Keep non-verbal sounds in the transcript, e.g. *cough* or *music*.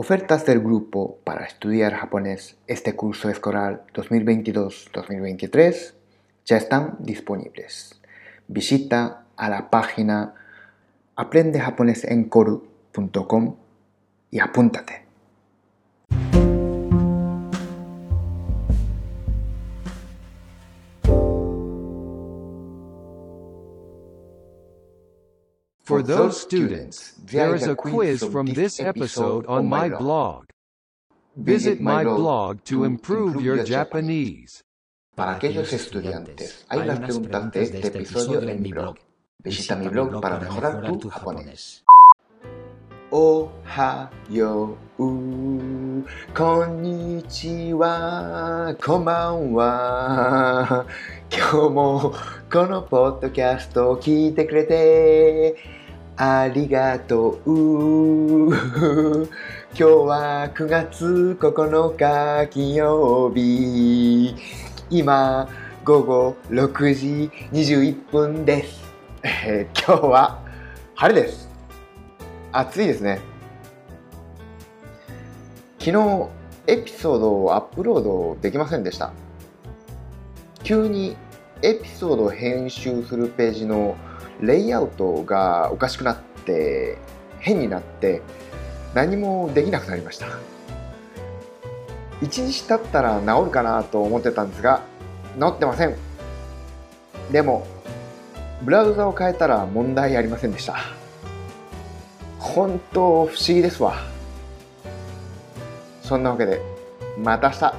Ofertas del grupo para estudiar japonés este curso escolar 2022-2023 ya están disponibles. Visita a la página aprendejaponesencoru.com y apúntate. For those students, there is a quiz from this episode on my blog. Visit my blog to improve your Japanese. Para aquellos estudiantes, hay unas preguntas de este episodio en mi blog. Visita mi blog para mejorar tu japonés. O ha yo u konnichiwa konbanwa 今日もこのポッドキャストを聞いてくれて ありがとう。*laughs* 今日は9月9日金曜日。今午後6時21分です、え *laughs* ー今日は晴れです。暑いですね。昨日エピソードをアップロードできませんでした。急にエピソード編集するページのレイアウトがおかしくなって変になって何もできなくなりました。1日経ったら治るかなと思ってたんですが治ってません。でもブラウザを変えたら問題ありませんでした。本当不思議ですわ。そんなわけでまた明日。